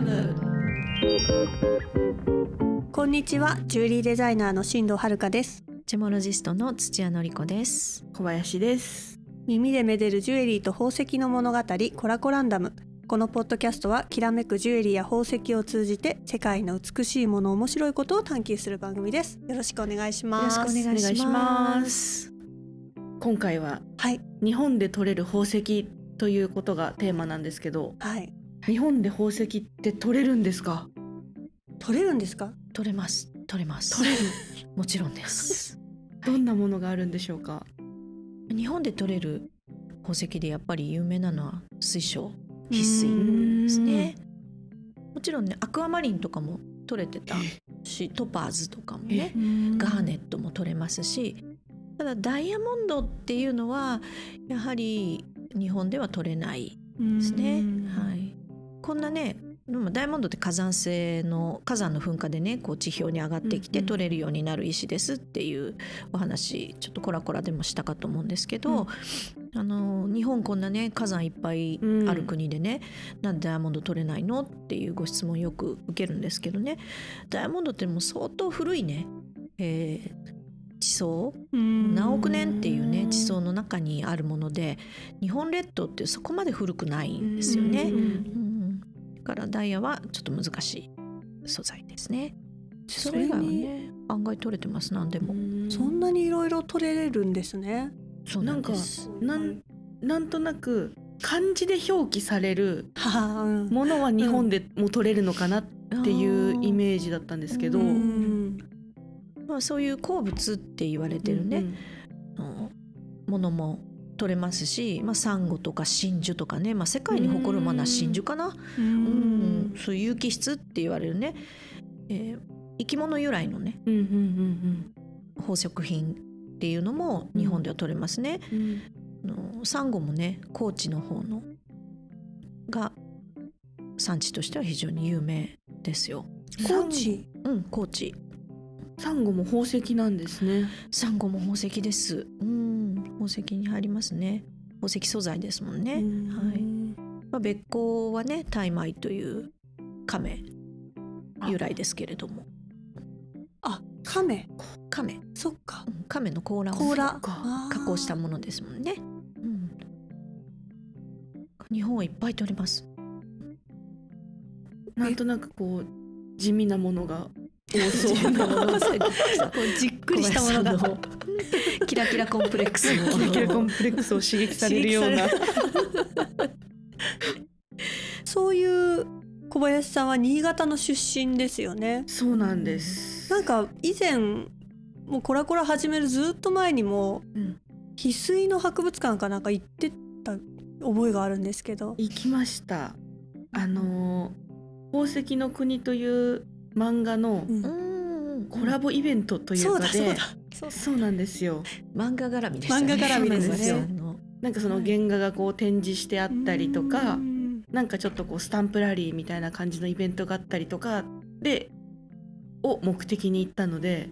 ムこんにちは。ジュエリーデザイナーの新藤遥です。ジェモロジストの土屋の子です。小林です。耳でめでるジュエリーと宝石の物語コラコランダム。このポッドキャストはきらめくジュエリーや宝石を通じて世界の美しいもの面白いことを探求する番組です。よろしくお願いします。よろしくお願いします。今回ははい。日本で採れる宝石ということがテーマなんですけど。はい日本で宝石って採れるんですか？取れるんですか？取れます。取れます。取れる。もちろんです。どんなものがあるんでしょうか？日本で取れる宝石でやっぱり有名なのは水晶。翡う翠ん。ですね。もちろんねアクアマリンとかも取れてたしトパーズとかもねガーネットも取れますし。ただダイヤモンドっていうのはやはり日本では取れないですね。はい、こんなねダイヤモンドって火山性の火山の噴火でねこう地表に上がってきてうんうん取れるようになる石ですっていうお話ちょっとコラコラでもしたかと思うんですけど、あの日本こんなね火山いっぱいある国でね、なんでダイヤモンド取れないのっていうご質問よく受けるんですけどねダイヤモンドってもう相当古いね、えー地層何億年っていうね地層の中にあるもので日本列島ってそこまで古くないんですよね。うんからダイヤはちょっと難しい素材ですね。それ以外はね案外取れてます何でも。そんなにいろいろ取れるんですね。そうなんです。なんなんとなく漢字で表記されるものは日本でも取れるのかなっていうイメージだったんですけど、ううん。んまあそういう鉱物って言われてるね、あのものも取れますし、まあ、サンゴとか真珠とかね、まあ、世界に誇るものは真珠かな、ううん。ん、そういう有機質って言われるね、えー生き物由来のねうんうんうん宝飾品っていうのも日本では取れますね。うん。あのサンゴもね高知の方のが産地としては非常に有名ですよ。高知？うん高知。サンゴも宝石なんですね。サンゴも宝石です。うん宝石に入りますね。宝石素材ですもんね。はい。まあ、別光はねタイマイという亀。由来ですけれども。あ亀。亀。そっか。うん。亀の甲羅を加工したものですもんね。うん、日本はいっぱい取ります。なんとなくこう地味なものが多そうな。こう じっくりしたものがキラキラコンプレックスのキラキラコンプレックスを刺激されるような。そういう小林さんは新潟の出身ですよね。そうなんです。なんか以前もうコラコラ始めるずっと前にもうん。翡翠の博物館かなんか行ってた覚えがあるんですけど。行きました。あのー宝石の国という漫画のコラボイベントというそうかで、だそうだそう。だそうなんですよ。漫画絡みでしたね。漫画絡みですね。なんかその原画がこう展示してあったりとかう、んなんかちょっとこうスタンプラリーみたいな感じのイベントがあったりとかでを目的に行ったので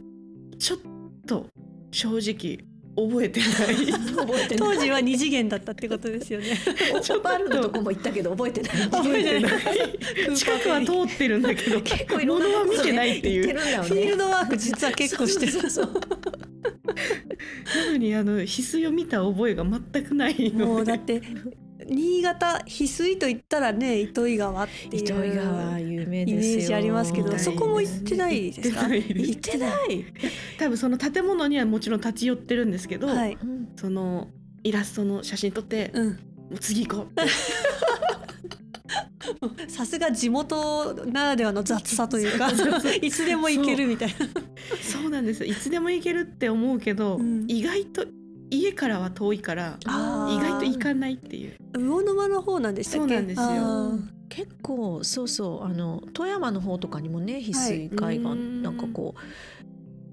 ちょっと正直覚えてない。覚えてない。当時は二次元だったってことですよね。オパールのとこも行ったけど覚えてない。覚えてない。近くは通ってるんだけど 結構いろんな物は見てないっていう。ね。フィールドワーク実は結構してる。そうそうそう なのにあの翡翠を見た覚えが全くないので。もうだって新潟翡翠と言ったらね糸魚川っていう糸魚川有名イメですよ。ージありますけど大そこも行ってないですか？行ってない。多分その建物にはもちろん立ち寄ってるんですけど、はい。うんそのイラストの写真撮って、うん。もう次行こう さすが地元ならではの雑さというか いつでも行けるみたいな。そうなんです。いつでも行けるって思うけど、うん。意外と家からは遠いから意外と行かないっていう。魚沼の方なんでしたっけ？そうなんですよ。結構そうそうあの富山の方とかにもね翡翠海岸、うん。なんかこう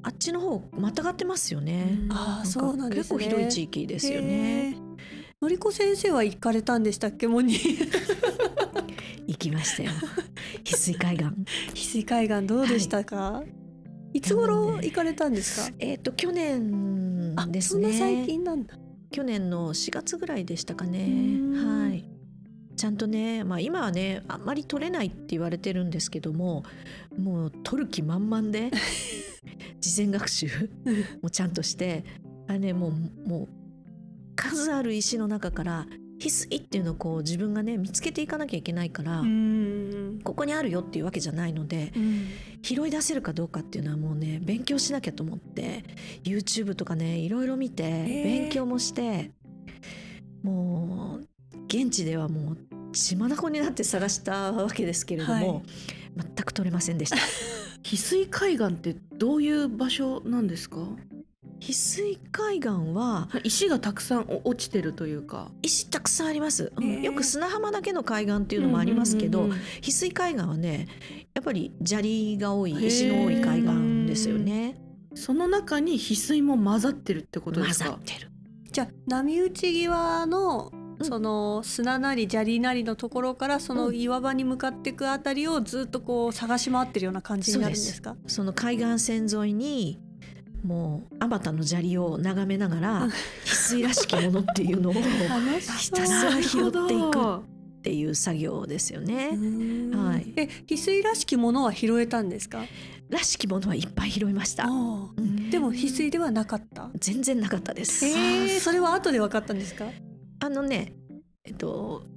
あっちの方またがってますよね。うん。あーそうなんですね。結構広い地域ですよね。のりこ先生は行かれたんでしたっけ？もうに行きましたよ。翡翠海岸。翡翠海岸どうでしたか、い、つ頃行かれたんですか？えっ、と去年あですね。そんな最近なんだ去年の4月ぐらいでしたかね。うんはい。ちゃんとね、まあ、今はねあんまり取れないって言われてるんですけどももう取る気満々で 事前学習もちゃんとしてあれねもうもう数ある石の中から翡翠っていうのをこう自分がね見つけていかなきゃいけないから、うん。ここにあるよっていうわけじゃないのでうん。拾い出せるかどうかっていうのはもうね勉強しなきゃと思って YouTube とかねいろいろ見てー。勉強もしてもう現地ではもう血眼になって探したわけですけれども、はい。全く取れませんでした。翡翠海岸ってどういう場所なんですか？翡翠海岸は石がたくさんお落ちてるというか。石たくさんあります、うんよく砂浜だけの海岸っていうのもありますけど、うんうんうん翡翠海岸はねやっぱり砂利が多い石の多い海岸ですよね。その中に翡翠も混ざってるってことで混すか？ざってる。じゃあ波打ち際のうん。その砂なり砂利なりのところからそのうん。岩場に向かっていくあたりをずっとこう探し回ってるような感じになるんですか？その海岸線沿いにもうあまたの砂利を眺めながら翡翠らしきものっていうのを楽 ひたすら拾っていくっていう作業ですよね。はい。え翡翠らしきものは拾えたんですか、らしきものはいっぱい拾いました。うん。でも翡翠ではなかった？全然なかったです。えー、それは後で分かったんですか、あのねえっと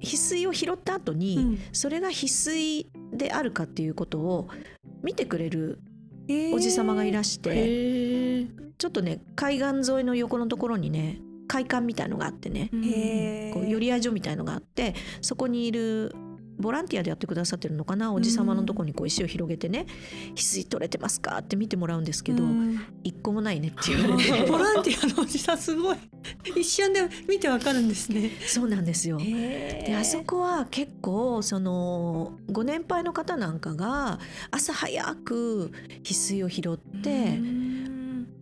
翡翠を拾った後に、うん。それが翡翠であるかっていうことを見てくれるえーおじさまがいらして、ちょっとね海岸沿いの横のところにね会館みたいのがあってね。こう寄り合い所みたいのがあってそこにいるボランティアでやってくださってるのかなおじさまのとこにこう石を広げてね「翡翠取れてますか?」って見てもらうんですけどうん「一個もないね」って言われてボランティアのおじさんすごい 一瞬で見てわかるんですね。そうなんですよ。でであそこは結構そのご年配の方なんかが朝早く翡翠を拾って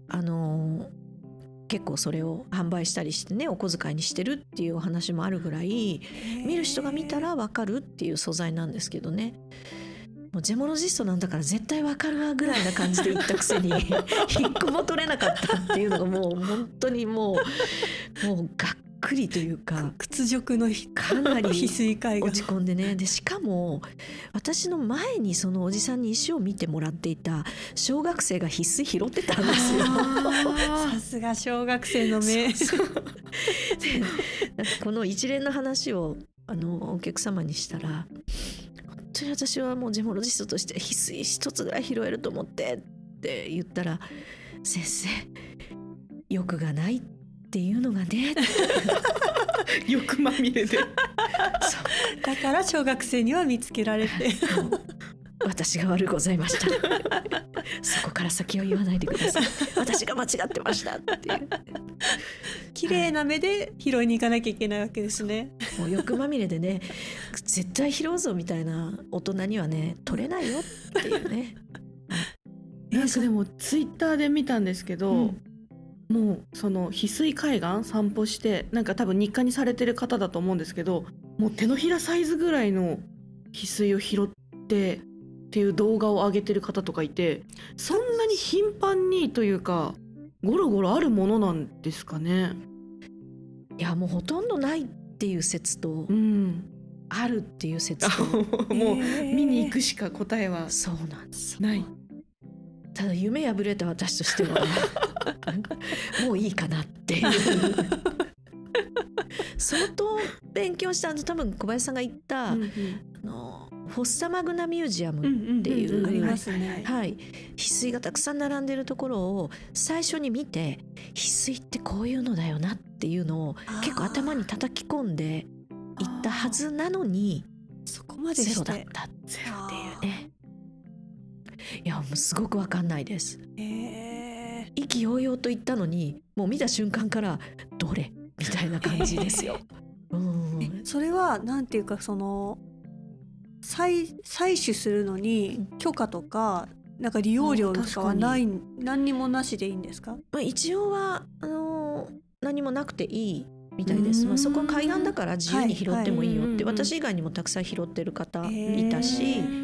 あの結構それを販売したりしてねお小遣いにしてるっていうお話もあるぐらい見る人が見たらわかるっていう素材なんですけどね。もうジェモロジストなんだから絶対わかるわぐらいな感じで言ったくせに 一個も取れなかったっていうのがもう本当にもうもうがっくりというか屈辱のひかなり翡翠海落岸ち込んでね。でしかも私の前にそのおじさんに石を見てもらっていた小学生が翡翠拾ってたんですよ。さすが小学生の目。この一連の話をあのお客様にしたら本当に私はもうジェモロジストとして翡翠一つぐらい拾えると思ってって言ったら「先生欲がないっていうのがね」欲まみれでそう。だから小学生には見つけられて。私が悪うございました。そこから先を言わないでください。私が間違ってましたっていう。綺麗な目で拾いに行かなきゃいけないわけですね。もう欲まみれでね絶対拾うぞみたいな大人にはね取れないよっていうね。なんかでもツイッターで見たんですけど、うんもうその翡翠海岸散歩してなんか多分日課にされてる方だと思うんですけどもう手のひらサイズぐらいの翡翠を拾ってっていう動画を上げてる方とかいてそんなに頻繁にというかゴロゴロあるものなんですかね。いやもうほとんどないっていう説とうん、あるっていう説ともう見に行くしか答えはそうなんですよない。ただ夢破れた私としてはもういいかなっていう。相当勉強したんで多分小林さんが言った、うんうん。あのフォッサマグナミュージアム、っていうありますね。はい、翡翠がたくさん並んでるところを最初に見て翡翠ってこういうのだよなっていうのを結構頭に叩き込んでいったはずなのにそこまでゼロだっ。たっていうねいやもうすごくわかんないです。へ意気揚々と言ったのにもう見た瞬間からどれ？みたいな感じですよ。うん。ーえそれはなんていうかその採採取するのに許可とかなんか利用料とかはない何にもなしでいいんですか？まあ、一応はあのー何もなくていいみたいです、まあ、そこは海岸だから自由に拾ってもいいよって、はいはい。私以外にもたくさん拾ってる方いたし、ううんん、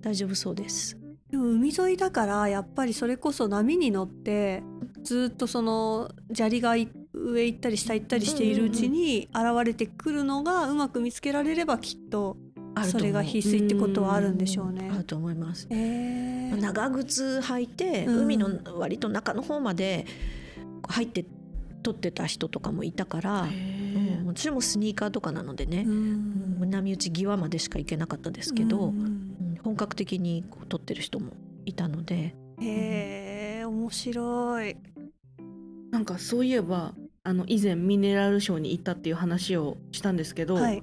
大丈夫そうです。でも海沿いだからやっぱりそれこそ波に乗ってずっとその砂利がい上行ったり下行ったりしているうちに現れてくるのがうまく見つけられればきっとそれが翡翠ってことはあるんでしょうねあ。ると思います。えー長靴履いて、うん海の割と中の方まで入って撮ってた人とかもいたから、うん、私もスニーカーとかなのでねう、波打ち際までしか行けなかったですけど、うんうん本格的にこう撮ってる人もいたので、へえ面白い。なんかそういえばあの以前ミネラルショーに行ったっていう話をしたんですけど、はい。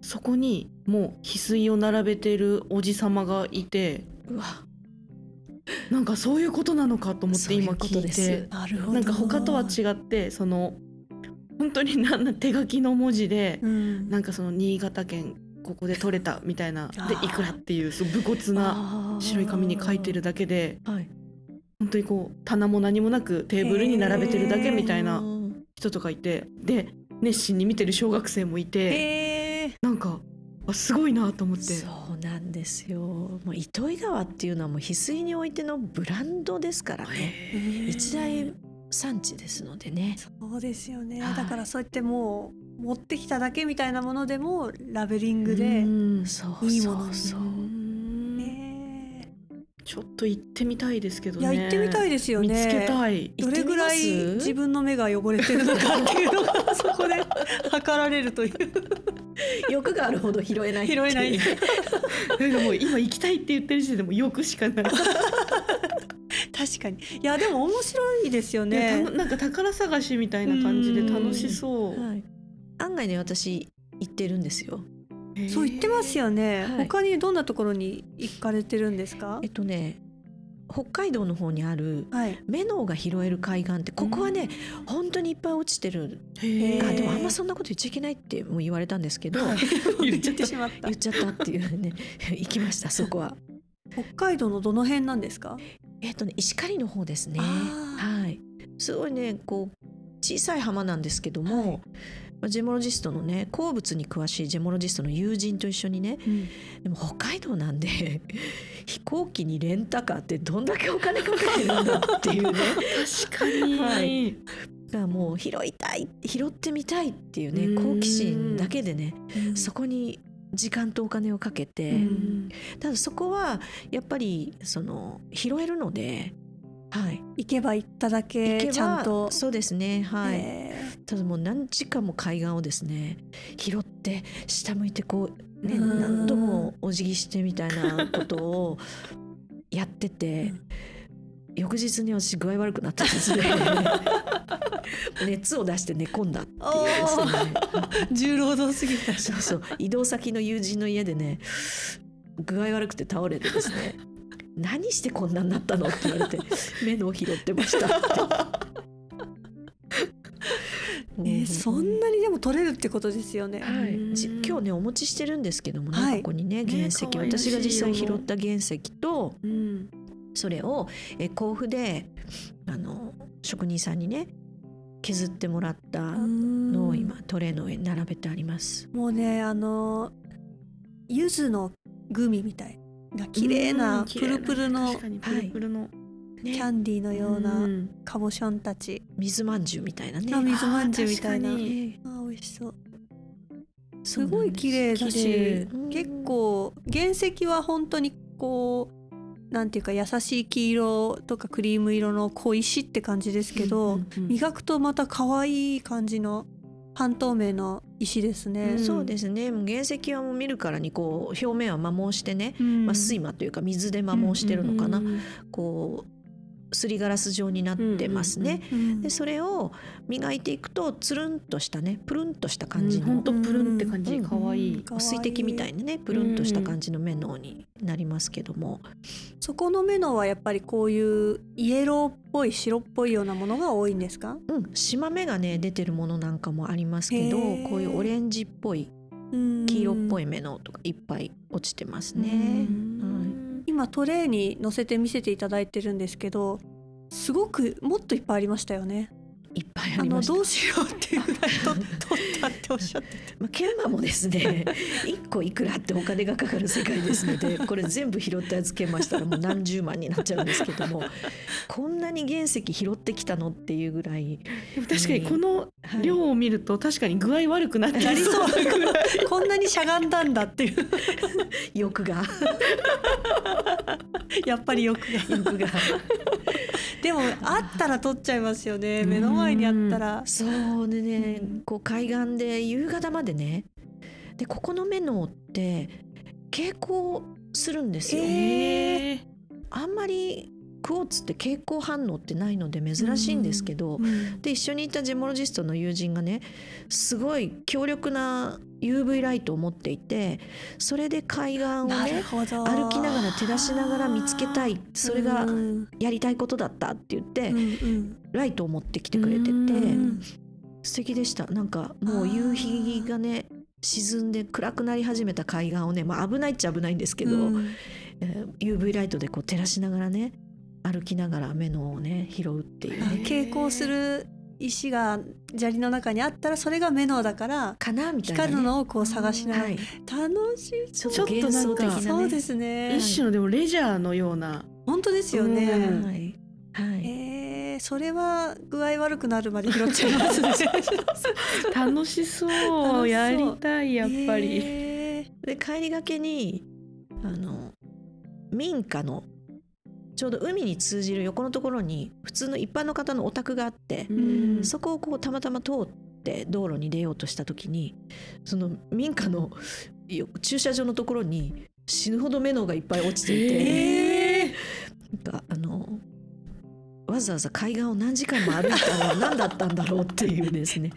そこにもう翡翠を並べてるおじさまがいてうわなんかそういうことなのかと思って今そういうこと聞いですてなるほど。なんか他とは違ってその本当にな手書きの文字で、うん。なんかその新潟県ここで取れたみたいな。でいくらっていうそう武骨な白い紙に書いてるだけではい、本当にこう棚も何もなくテーブルに並べてるだけみたいなうん。人とかいてで熱心に見てる小学生もいてへえ。なんかあすごいなと思って。そうなんですよ。もう糸魚川っていうのはもう翡翠においてのブランドですからね。一大産地ですのでね。そうですよね、はい。だからそうやってもう持ってきただけみたいなものでもラベリングうで、ん。そういいものにそうそちょっと行ってみたいですけどーいねや行ってみたいですよね。見つけたい。どれぐらい自分の目が汚れてるのかっていうのが そこで測られるという。欲があるほど拾えない拾えない。なんかもう今行きたいって言ってる時点でもう欲しかない。確かに。いやでも面白いですよね。なんか宝探しみたいな感じで楽しそう。はい、案外ね私行ってるんですよ。そう言ってますよね、はい。他にどんなところに行かれてるんですか？えっとね北海道の方にあるはい。メノウが拾える海岸ってここはね、本当にいっぱい落ちてる。あでもあんまそんなこと言っちゃいけないっても言われたんですけど 言っちゃったしまった。言っちゃったっていうね 行きましたそこは。北海道のどの辺なんですか？えっとね石狩の方ですね。あはい。すごいねこう小さい浜なんですけども、はい。まあジェモロジストのね鉱物に詳しいジェモロジストの友人と一緒にねうん。でも北海道なんで 飛行機にレンタカーってどんだけお金かけてるんだっていうね。確かに、はい。だからもう拾いたい拾ってみたいっていうねうん。好奇心だけでねそこに時間とお金をかけて、うん。ただそこはやっぱりその拾えるので、はい、行けば行っただ行けちゃんと。そうですね。はい、え。ただもう何時間も海岸をですね拾って下向いてこうねうん。何度もお辞儀してみたいなことをやってて、翌日に私具合悪くなってですね。熱を出して寝込んだっていうですね。ー。重労働すぎた。そうそう。移動先の友人の家でね具合悪くて倒れてですね「何してこんなになったの?」って言われて「目のを拾ってました」って。えーそんなにでも取れるってことですよね、はい、じ今日ねお持ちしてるんですけどもね、はい。ここにね原石、可愛らしい私が実際拾よった原石とうん。それをえ甲府であの職人さんにね削ってもらったのを今トレーの上に並べてあります。もうねあの柚子のグミみたい。な綺麗うな。んプルプルのプルプルの、キャンディーのよううなん。カボションたち、水まんじゅうみたいなね。あ水まんじゅうみたいな。あ美味しそう。すすごい綺麗だし結構原石は本当にこうなんていうか優しい黄色とかクリーム色の小石って感じですけど、磨くとまた可愛い感じの半透明の石ですね。うん。そうですね。原石はもう見るからにこう表面は摩耗してね、うん。まあ、水磨というか水で摩耗してるのかな、うん。こうすりガラス状になってますね。うんでそれを磨いていくとつるんとしたねプルンとした感じの、ほんとプルンって感じ、うん。かわいい、可愛い。水滴みたいなねプルンとした感じの面のになりますけども、そこの目のはやっぱりこういうイエローっぽい白っぽいようなものが多いんですか、うん、島目がね出てるものなんかもありますけどこういうオレンジっぽいうん。黄色っぽい目のとかいっぱい落ちてますうね。うん今トレーに載せて見せていただいてるんですけどすごくもっといっぱいありましたよね。いっぱいあありました。のどうしようっていうぐらいと取ったっておっしゃっててまあ、研磨もですね1個いくらってお金がかかる世界ですのでこれ全部拾ったやつ研磨したらもう何十万になっちゃうんですけどもこんなに原石拾ってきたのっていうぐらい。でも確かにこのはい。量を見ると確かに具合悪くなっちゃいそう。なぐらいこんなにしゃがんだんだっていう。欲が。やっぱり欲が。欲が。でもあったら取っちゃいますよね。目の前にあったら。そうでねうんこう海岸で夕方までね。でここのメノウって蛍光するんですよ、ええあんまりクォーツって蛍光反応ってないので珍しいんですけど、うんで一緒にいたジェモロジストの友人がねすごい強力な UV ライトを持っていてそれで海岸をね歩きながら照らしながら見つけたい。それがうんやりたいことだったって言って、うんうん。ライトを持ってきてくれてて、うん素敵でした。なんかもう夕日がね沈んで暗くなり始めた海岸をね、まあ、危ないっちゃ危ないんですけど、うん。えー UV ライトでこう照らしながらね歩きながら目のをね拾うっていうね。蛍光する石が砂利の中にあったらそれがメノウだからかなみたいな、ね、光るのをこう探しながら。はい、楽しい。ちょっちょっとと幻想的なね。そうですね。一種のでもレジャーのような。本当ですよね、うん。はい、はい。えー、それは具合悪くなるまで拾っちゃいますね。楽しそそう。うやりたいやっぱり、えで帰りがけにあの民家のちょうど海に通じる横のところに普通の一般の方のお宅があって、ん。そこをこうたまたま通って道路に出ようとした時にその民家のよ駐車場のところに死ぬほどメノウがいっぱい落ちていて、えなんかあのわざわざ海岸を何時間も歩いたのは何だったんだろうっていうですね。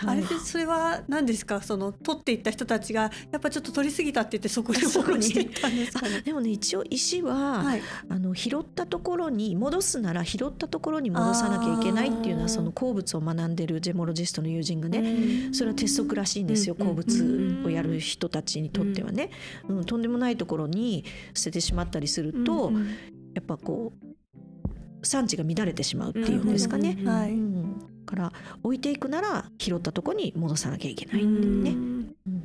ー、あれでそれは何ですか？その取っていった人たちがやっぱちょっと取りすぎたって言ってそこにそこに戻していったんですかね？あ。でもね一応石は、はい、あの拾ったところに戻すなら拾ったところに戻さなきゃいけないっていうのはその鉱物を学んでるジェモロジストの友人がね、ねそれは鉄則らしいんですよ、うん鉱物をやる人たちにとってはね、うん。とんでもないところに捨ててしまったりすると、うんうん。やっぱこう産地が乱れてしまうっていうんですかね。うんはい。うん。だから置いていくなら拾ったところに戻さなきゃいけない、うんねうんうん。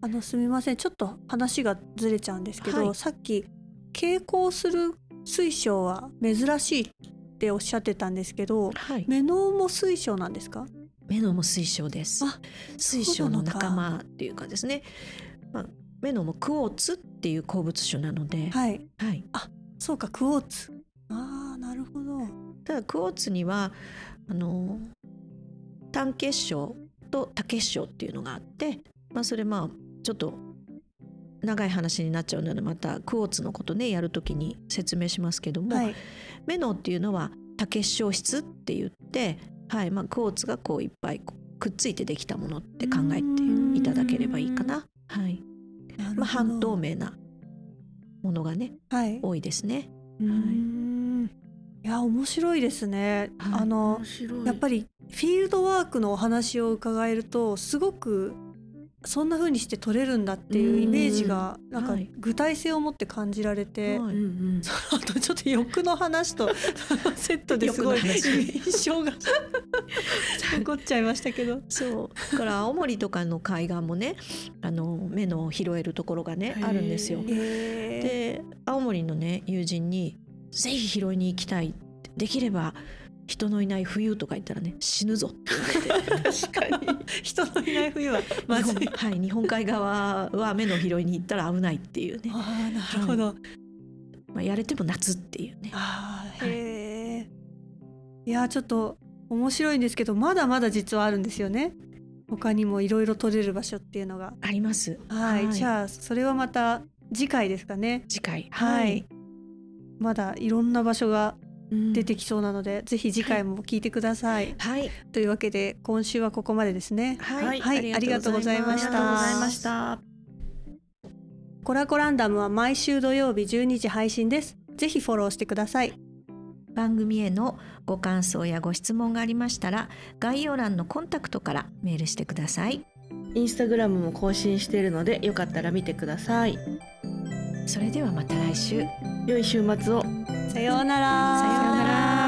あのすみません。ちょっと話がずれちゃうんですけど、はい。さっき蛍光する水晶は珍しいっておっしゃってたんですけどはい、メノウも水晶なんですか？メノも水晶です。あ水晶の仲間っていうかですね、まあ、メノもクォーツっていう鉱物種なので、はい。はい、そうかクォーツ。あーなるほど。ただクォーツにはあの単結晶と多結晶っていうのがあって、まあ、それまあちょっと長い話になっちゃうのでまたクォーツのことねやるときに説明しますけども、はい。メノっていうのは多結晶質って言って、はいまあ、クォーツがこういっぱいくっついてできたものって考えていただければいいかな。はい。まあ、半透明なものがねはい。多いですね。うーんいや面白いですね、はいあのやっぱりフィールドワークのお話を伺えるとすごくそんな風にして取れるんだっていうイメージがなんかはい。具体性を持って感じられて、はい。うんうん。あとちょっと欲の話と セットですごい印象が 残っちゃいましたけど。そう。だから青森とかの海岸もねあの目の拾えるところがねあるんですよ。えー。で青森のね友人に「ぜひ拾いに行きたい」できれば人のいない冬とか言ったらね死ぬぞって言われて確かに人のいない冬はまずい日本。はい、日本海側は目の拾いに行ったら危ないっていうね、ああなるほど。まあ、やれても夏っていうねああはいへえ。いやちょっと面白いんですけどまだまだ実はあるんですよね。他にもいろいろ取れる場所っていうのが。ありますはい、じゃあそれはまた次回ですかね。次回はい。まだいろんな場所が出出てきそうなので、ぜひ次回も聞いてください。はい。というわけで今週はここまでですね。はい、はい。ありがとうございました。ありがとうございました。コラコランダムは毎週土曜日12時配信です。ぜひフォローしてください。番組へのご感想やご質問がありましたら概要欄のコンタクトからメールしてください。インスタグラムも更新しているのでよかったら見てください。それではまた来週良い週末をさようなら。さようなら